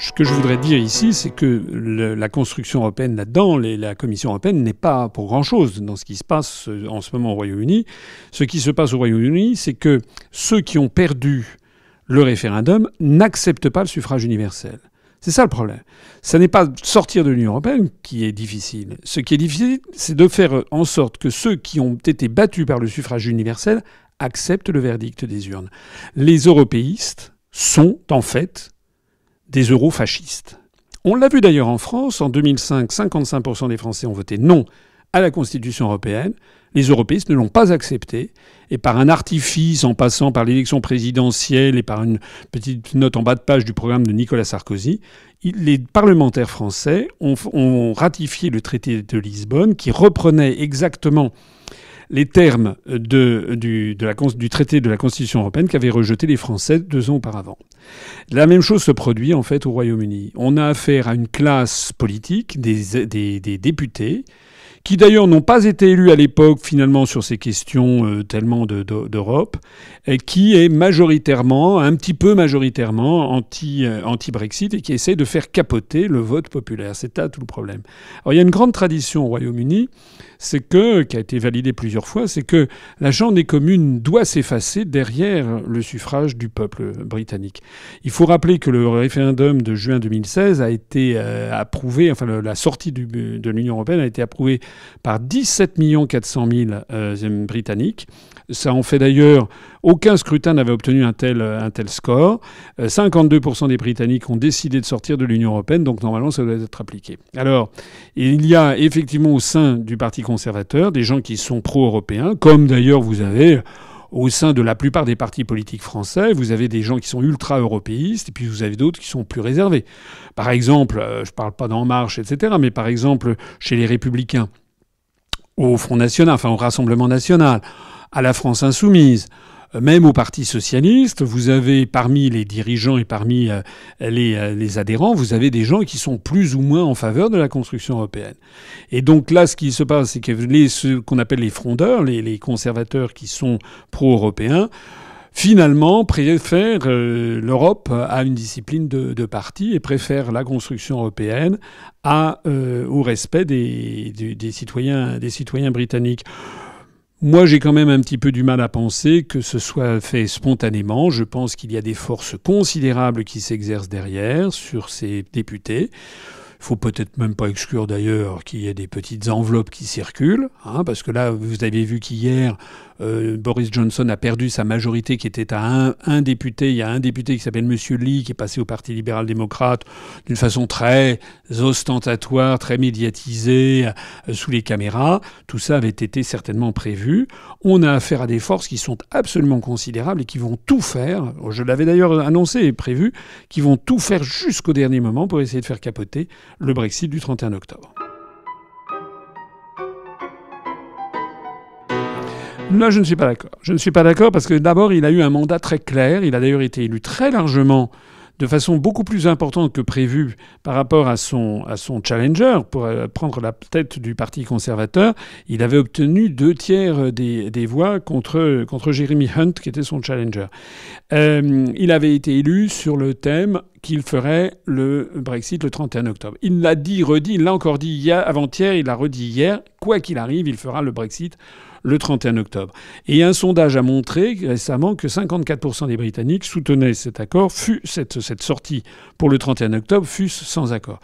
Ce que je voudrais dire ici, c'est que la construction européenne là-dedans, la Commission européenne n'est pas pour grand-chose dans ce qui se passe euh, en ce moment au Royaume-Uni. Ce qui se passe au Royaume-Uni, c'est que ceux qui ont perdu le référendum n'acceptent pas le suffrage universel. C'est ça le problème. Ce n'est pas sortir de l'Union européenne qui est difficile. Ce qui est difficile, c'est de faire en sorte que ceux qui ont été battus par le suffrage universel acceptent le verdict des urnes. Les européistes sont en fait des eurofascistes. On l'a vu d'ailleurs en France. En 2005, 55% des Français ont voté non à la Constitution européenne. Les européistes ne l'ont pas accepté. Et par un artifice, en passant par l'élection présidentielle et par une petite note en bas de page du programme de Nicolas Sarkozy, les parlementaires français ont, ont ratifié le traité de Lisbonne qui reprenait exactement les termes du, traité de la Constitution européenne qu'avaient rejeté les Français deux ans auparavant. La même chose se produit en fait au Royaume-Uni. On a affaire à une classe politique, des députés, qui d'ailleurs n'ont pas été élus à l'époque finalement sur ces questions euh, tellement d'Europe, et qui est majoritairement, un petit peu majoritairement euh, anti-Brexit et qui essaie de faire capoter le vote populaire. C'est là tout le problème. Alors il y a une grande tradition au Royaume-Uni c'est que, qui a été validé plusieurs fois, c'est que la Chambre des communes doit s'effacer derrière le suffrage du peuple britannique. Il faut rappeler que le référendum de juin 2016 a été euh, approuvé, enfin la sortie de l'Union européenne a été approuvée par 17 400 000 Britanniques. Ça en fait d'ailleurs aucun scrutin n'avait obtenu un tel, un tel score. 52% euh, des Britanniques ont décidé de sortir de l'Union européenne, donc normalement ça doit être appliqué. Alors, il y a effectivement au sein du Parti conservateur des gens qui sont pro-européens, comme d'ailleurs vous avez au sein de la plupart des partis politiques français, vous avez des gens qui sont ultra-européistes, et puis vous avez d'autres qui sont plus réservés. Par exemple, euh, je ne parle pas d'En Marche, etc., mais par exemple, chez les Républicains, au Front National, enfin au Rassemblement National, à la France Insoumise, même au Parti socialiste, vous avez parmi les dirigeants et parmi euh, les, euh, les, adhérents, vous avez des gens qui sont plus ou moins en faveur de la construction européenne. Et donc là, ce qui se passe, c'est que les, ce qu'on appelle les frondeurs, les, les conservateurs qui sont pro-européens, finalement préfèrent euh, l'Europe à une discipline de, de, parti et préfèrent la construction européenne à, au respect des, des, des, citoyens, des citoyens britanniques. Moi, j'ai quand même un petit peu du mal à penser que ce soit fait spontanément. Je pense qu'il y a des forces considérables qui s'exercent derrière sur ces députés. Il faut peut-être même pas exclure d'ailleurs qu'il y ait des petites enveloppes qui circulent, hein, parce que là, vous avez vu qu'hier, euh, Boris Johnson a perdu sa majorité qui était à un, un député. Il y a un député qui s'appelle Monsieur Lee qui est passé au Parti libéral-démocrate d'une façon très ostentatoire, très médiatisée, euh, sous les caméras. Tout ça avait été certainement prévu. On a affaire à des forces qui sont absolument considérables et qui vont tout faire. Je l'avais d'ailleurs annoncé et prévu, qui vont tout faire jusqu'au dernier moment pour essayer de faire capoter le Brexit du 31 octobre. Là, je ne suis pas d'accord. Je ne suis pas d'accord parce que d'abord, il a eu un mandat très clair. Il a d'ailleurs été élu très largement, de façon beaucoup plus importante que prévu par rapport à son, à son challenger pour euh, prendre la tête du Parti conservateur. Il avait obtenu deux tiers des, des voix contre, contre Jeremy Hunt, qui était son challenger. Euh, il avait été élu sur le thème qu'il ferait le Brexit le 31 octobre. Il l'a dit, redit, il l'a encore dit hier, avant-hier, il l'a redit hier. Quoi qu'il arrive, il fera le Brexit le 31 octobre. Et un sondage a montré récemment que 54% des Britanniques soutenaient cet accord, cette, sortie pour le 31 octobre, fût sans accord.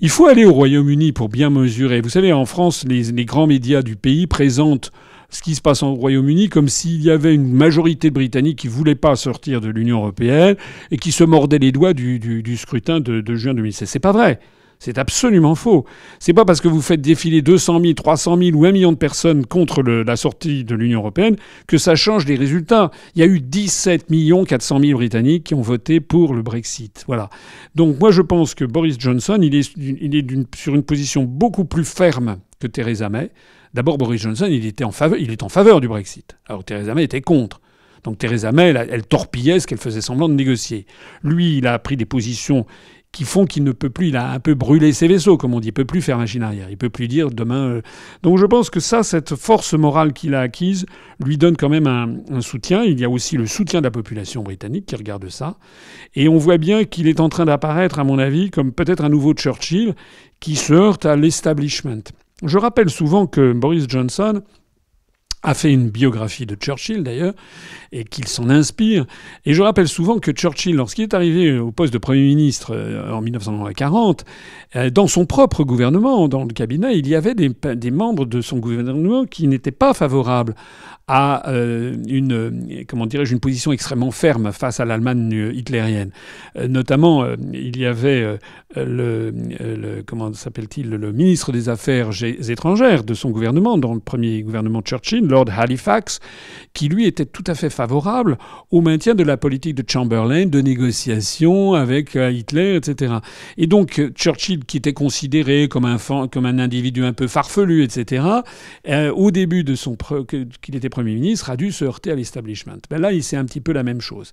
Il faut aller au Royaume-Uni pour bien mesurer. Vous savez, en France, les, grands médias du pays présentent ce qui se passe au Royaume-Uni comme s'il y avait une majorité de Britanniques qui ne voulaient pas sortir de l'Union européenne et qui se mordaient les doigts du scrutin de, de juin 2016. C'est pas vrai. C'est absolument faux. C'est pas parce que vous faites défiler 200 000, 300 000 ou 1 million de personnes contre la sortie de l'Union européenne que ça change les résultats. Il y a eu 17 millions 400 000 Britanniques qui ont voté pour le Brexit. Voilà. Donc moi je pense que Boris Johnson, il est, sur une position beaucoup plus ferme que Theresa May. D'abord, Boris Johnson, il est en faveur du Brexit. Alors Theresa May était contre. Donc Theresa May, elle, elle torpillait ce qu'elle faisait semblant de négocier. Lui, il a pris des positions qui font qu'il ne peut plus, il a un peu brûlé ses vaisseaux, comme on dit, il peut plus faire machine arrière, il peut plus dire demain. Euh. Donc je pense que ça, cette force morale qu'il a acquise, lui donne quand même un, soutien. Il y a aussi le soutien de la population britannique qui regarde ça, et on voit bien qu'il est en train d'apparaître, à mon avis, comme peut-être un nouveau Churchill qui se heurte à l'establishment. Je rappelle souvent que Boris Johnson a fait une biographie de Churchill d'ailleurs, et qu'il s'en inspire. Et je rappelle souvent que Churchill, lorsqu'il est arrivé au poste de Premier ministre euh, en 1940, euh, dans son propre gouvernement, dans le cabinet, il y avait des, membres de son gouvernement qui n'étaient pas favorables à euh, une, comment dirais-je, une position extrêmement ferme face à l'Allemagne hitlérienne. notamment, il y avait le, le, comment s'appelle-t-il, le ministre des Affaires étrangères de son gouvernement, dans le premier gouvernement Churchill, Lord Halifax, qui lui était tout à fait favorable au maintien de la politique de Chamberlain, de négociation avec euh, Hitler, etc. Et donc Churchill, qui était considéré comme un, comme un individu un peu farfelu, etc., euh, au début de son qu'il était Premier ministre, a dû se heurter à l'establishment. Ben là, c'est un petit peu la même chose.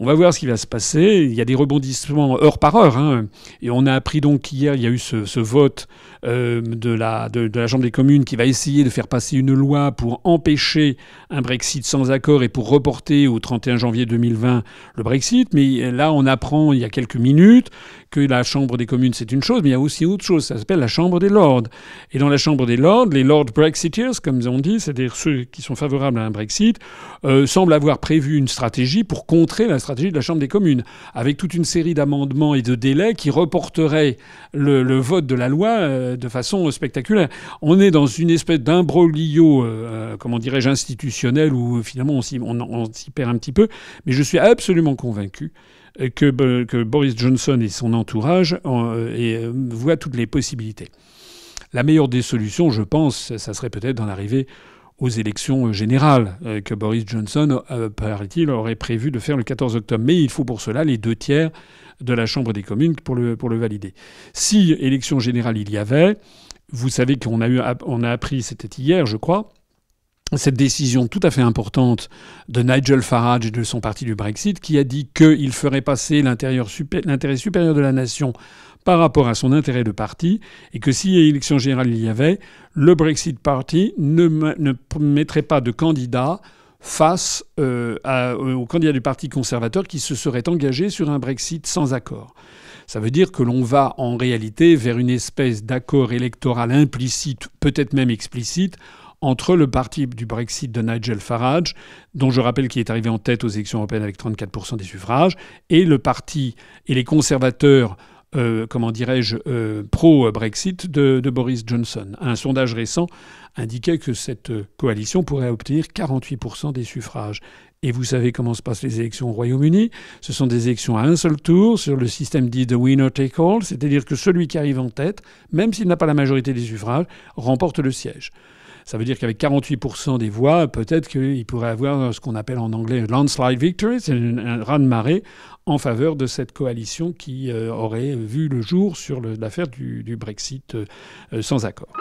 On va voir ce qui va se passer. Il y a des rebondissements heure par heure. Hein. Et on a appris donc qu'hier, il y a eu ce, vote euh, de, la, de, la Chambre des communes qui va essayer de faire passer une loi pour empêcher un Brexit sans accord et pour reporter au 31 janvier 2020 le Brexit. Mais là, on apprend il y a quelques minutes que la Chambre des communes, c'est une chose, mais il y a aussi autre chose. Ça s'appelle la Chambre des Lords. Et dans la Chambre des Lords, les Lord Brexiteers, comme on dit, c'est-à-dire ceux qui sont favorables à un Brexit, euh, semblent avoir prévu une stratégie pour contrer la stratégie de la Chambre des communes, avec toute une série d'amendements et de délais qui reporteraient le, vote de la loi euh, de façon spectaculaire. On est dans une espèce d'imbroglio, euh, comment dirais-je, institutionnel, où finalement on s'y perd un petit peu, mais je suis absolument convaincu que, Boris Johnson et son entourage euh, et, voient toutes les possibilités. La meilleure des solutions, je pense, ça serait peut-être d'en arriver aux élections générales euh, que Boris Johnson, euh, paraît-il, aurait prévu de faire le 14 octobre. Mais il faut pour cela les deux tiers de la Chambre des communes pour le, pour le valider. Si élection générale il y avait, vous savez qu'on a, eu, on a appris, c'était hier je crois, cette décision tout à fait importante de Nigel Farage et de son parti du Brexit, qui a dit qu'il ferait passer l'intérêt supérieur de la nation par rapport à son intérêt de parti, et que si élection générale il y avait, le Brexit Party ne, mettrait pas de candidat face euh, au candidat du Parti conservateur qui se serait engagé sur un Brexit sans accord. Ça veut dire que l'on va en réalité vers une espèce d'accord électoral implicite, peut-être même explicite, entre le parti du Brexit de Nigel Farage, dont je rappelle qu'il est arrivé en tête aux élections européennes avec 34% des suffrages, et le parti et les conservateurs euh, comment dirais-je, euh, pro-Brexit de, de, Boris Johnson. Un sondage récent indiquait que cette coalition pourrait obtenir 48% des suffrages. Et vous savez comment se passent les élections au Royaume-Uni Ce sont des élections à un seul tour sur le système dit de winner take all, c'est-à-dire que celui qui arrive en tête, même s'il n'a pas la majorité des suffrages, remporte le siège. Ça veut dire qu'avec 48% des voix, peut-être qu'il pourrait avoir ce qu'on appelle en anglais landslide victory, c'est un raz de marée en faveur de cette coalition qui euh, aurait vu le jour sur l'affaire du, Brexit euh, euh, sans accord.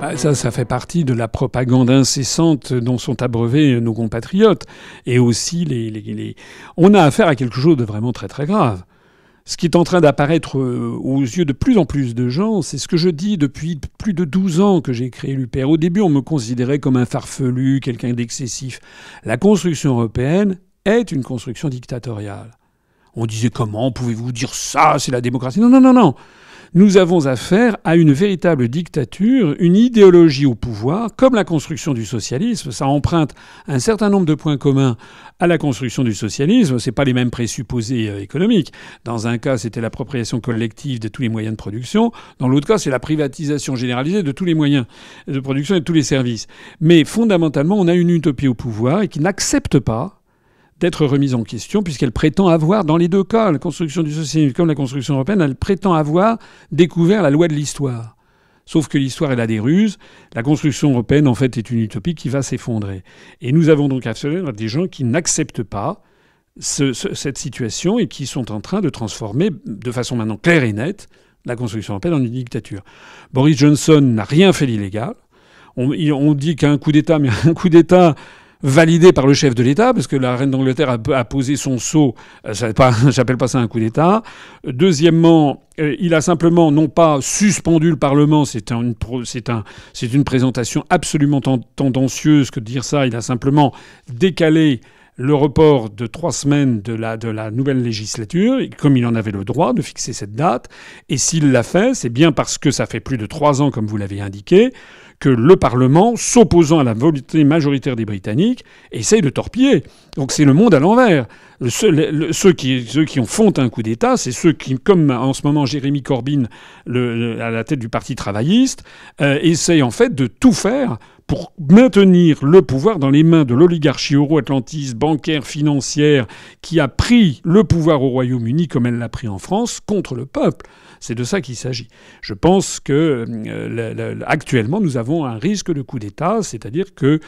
Bah, ça, ça fait partie de la propagande incessante dont sont abreuvés nos compatriotes. Et aussi, les... on a affaire à quelque chose de vraiment très très grave ce qui est en train d'apparaître euh, aux yeux de plus en plus de gens, c'est ce que je dis depuis plus de 12 ans que j'ai créé l'UPR. Au début, on me considérait comme un farfelu, quelqu'un d'excessif. La construction européenne est une construction dictatoriale. On disait comment pouvez-vous dire ça? C'est la démocratie. Non, non, non, non nous avons affaire à une véritable dictature, une idéologie au pouvoir, comme la construction du socialisme. Ça emprunte un certain nombre de points communs à la construction du socialisme. C'est pas les mêmes présupposés euh, économiques. Dans un cas, c'était l'appropriation collective de tous les moyens de production. Dans l'autre cas, c'est la privatisation généralisée de tous les moyens de production et de tous les services. Mais fondamentalement, on a une utopie au pouvoir et qui n'accepte pas d'être remise en question, puisqu'elle prétend avoir, dans les deux cas, la construction du socialisme comme la construction européenne, elle prétend avoir découvert la loi de l'histoire. Sauf que l'histoire, elle a des ruses. La construction européenne, en fait, est une utopie qui va s'effondrer. Et nous avons donc à des gens qui n'acceptent pas cette situation et qui sont en train de transformer de façon maintenant claire et nette la construction européenne en une dictature. Boris Johnson n'a rien fait d'illégal. On, on dit qu'un coup d'État, mais un coup d'État, validé par le chef de l'État, parce que la reine d'Angleterre a, posé son sceau. Euh, j'appelle pas ça un coup d'État. Deuxièmement, euh, il a simplement non pas suspendu le Parlement, c'est un, un, une présentation absolument tendancieuse que de dire ça. Il a simplement décalé le report de trois semaines de la nouvelle législature, comme il en avait le droit de fixer cette date. Et s'il l'a fait, c'est bien parce que ça fait plus de trois ans, comme vous l'avez indiqué, que le Parlement, s'opposant à la volonté majoritaire des Britanniques, essaye de torpiller. Donc c'est le monde à l'envers. ceux, qui, ceux qui ont font un coup d'État, c'est ceux qui, comme en ce moment Jérémy Corbyn à la tête du Parti travailliste, euh, essayent en fait de tout faire pour maintenir le pouvoir dans les mains de l'oligarchie euro-atlantiste, bancaire, financière, qui a pris le pouvoir au Royaume-Uni comme elle l'a pris en France, contre le peuple. C'est de ça qu'il s'agit. Je pense que euh, actuellement nous avons un risque de coup d'État, c'est-à-dire que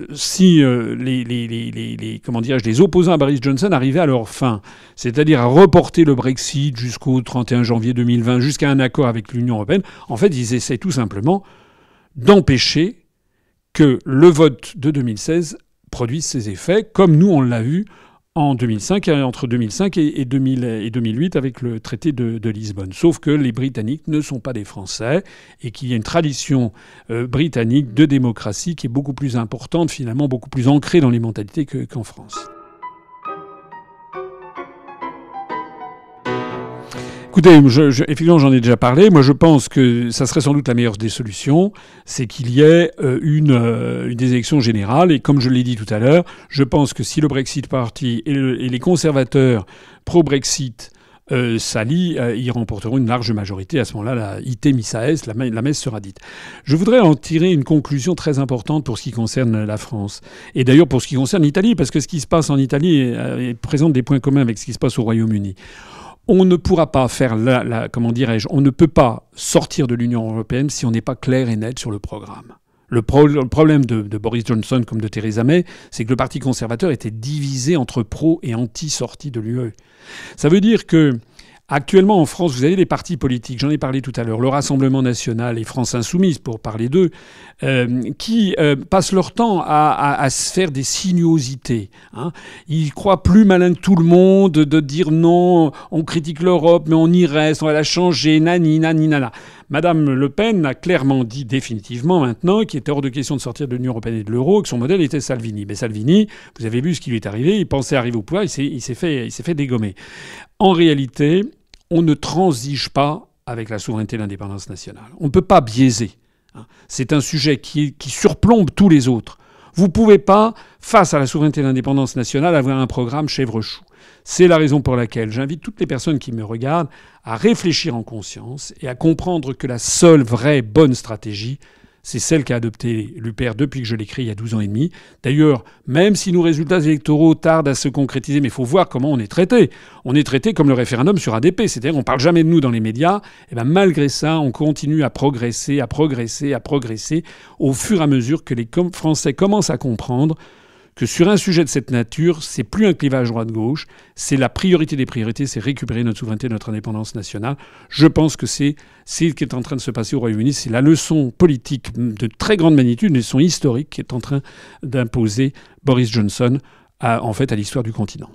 euh, si euh, les, les, opposants à Boris Johnson arrivaient à leur fin, c'est-à-dire à reporter le Brexit jusqu'au 31 janvier 2020, jusqu'à un accord avec l'Union européenne, en fait, ils essaient tout simplement d'empêcher que le vote de 2016 produise ses effets, comme nous on l'a vu en 2005, entre 2005 et, 2008 avec le traité de, Lisbonne. Sauf que les Britanniques ne sont pas des Français et qu'il y a une tradition euh, britannique de démocratie qui est beaucoup plus importante, finalement beaucoup plus ancrée dans les mentalités qu'en France. Écoutez, effectivement, j'en ai déjà parlé. Moi, je pense que ça serait sans doute la meilleure des solutions, c'est qu'il y ait euh, une, euh, une des élections générales. Et comme je l'ai dit tout à l'heure, je pense que si le Brexit Party et, les conservateurs pro-Brexit euh, s'allient, euh, ils remporteront une large majorité. À ce moment-là, la IT la, la messe sera dite. Je voudrais en tirer une conclusion très importante pour ce qui concerne la France. Et d'ailleurs pour ce qui concerne l'Italie, parce que ce qui se passe en Italie présente des points communs avec ce qui se passe au Royaume-Uni on ne pourra pas faire la, comment dirais-je, on ne peut pas sortir de l'Union européenne si on n'est pas clair et net sur le programme. Le, problème de, de, Boris Johnson comme de Theresa May, c'est que le Parti conservateur était divisé entre pro et anti-sortie de l'UE. Ça veut dire que Actuellement, en France, vous avez des partis politiques, j'en ai parlé tout à l'heure, le Rassemblement national et France insoumise, pour parler d'eux, euh, qui euh, passent leur temps à, se faire des sinuosités. Hein. Ils croient plus malin que tout le monde de dire non, on critique l'Europe, mais on y reste, on va la changer, nani, nani, nana. Madame Le Pen a clairement dit définitivement maintenant qu'il était hors de question de sortir de l'Union européenne et de l'euro, que son modèle était Salvini. Mais Salvini, vous avez vu ce qui lui est arrivé, il pensait arriver au pouvoir, il s'est fait, fait dégommer. En réalité, on ne transige pas avec la souveraineté et l'indépendance nationale. On ne peut pas biaiser. Hein. C'est un sujet qui, qui surplombe tous les autres. Vous ne pouvez pas, face à la souveraineté et l'indépendance nationale, avoir un programme chèvre-chou. C'est la raison pour laquelle j'invite toutes les personnes qui me regardent à réfléchir en conscience et à comprendre que la seule vraie bonne stratégie, c'est celle qu'a adoptée l'UPR depuis que je l'écris il y a 12 ans et demi. D'ailleurs, même si nos résultats électoraux tardent à se concrétiser, mais il faut voir comment on est traité. On est traité comme le référendum sur ADP, c'est-à-dire on parle jamais de nous dans les médias. Et ben malgré ça, on continue à progresser, à progresser, à progresser au fur et à mesure que les Français commencent à comprendre que sur un sujet de cette nature, c'est plus un clivage droite-gauche, c'est la priorité des priorités, c'est récupérer notre souveraineté, notre indépendance nationale. Je pense que c'est ce qui est en train de se passer au Royaume-Uni, c'est la leçon politique de très grande magnitude, une leçon historique qui est en train d'imposer Boris Johnson à, en fait à l'histoire du continent.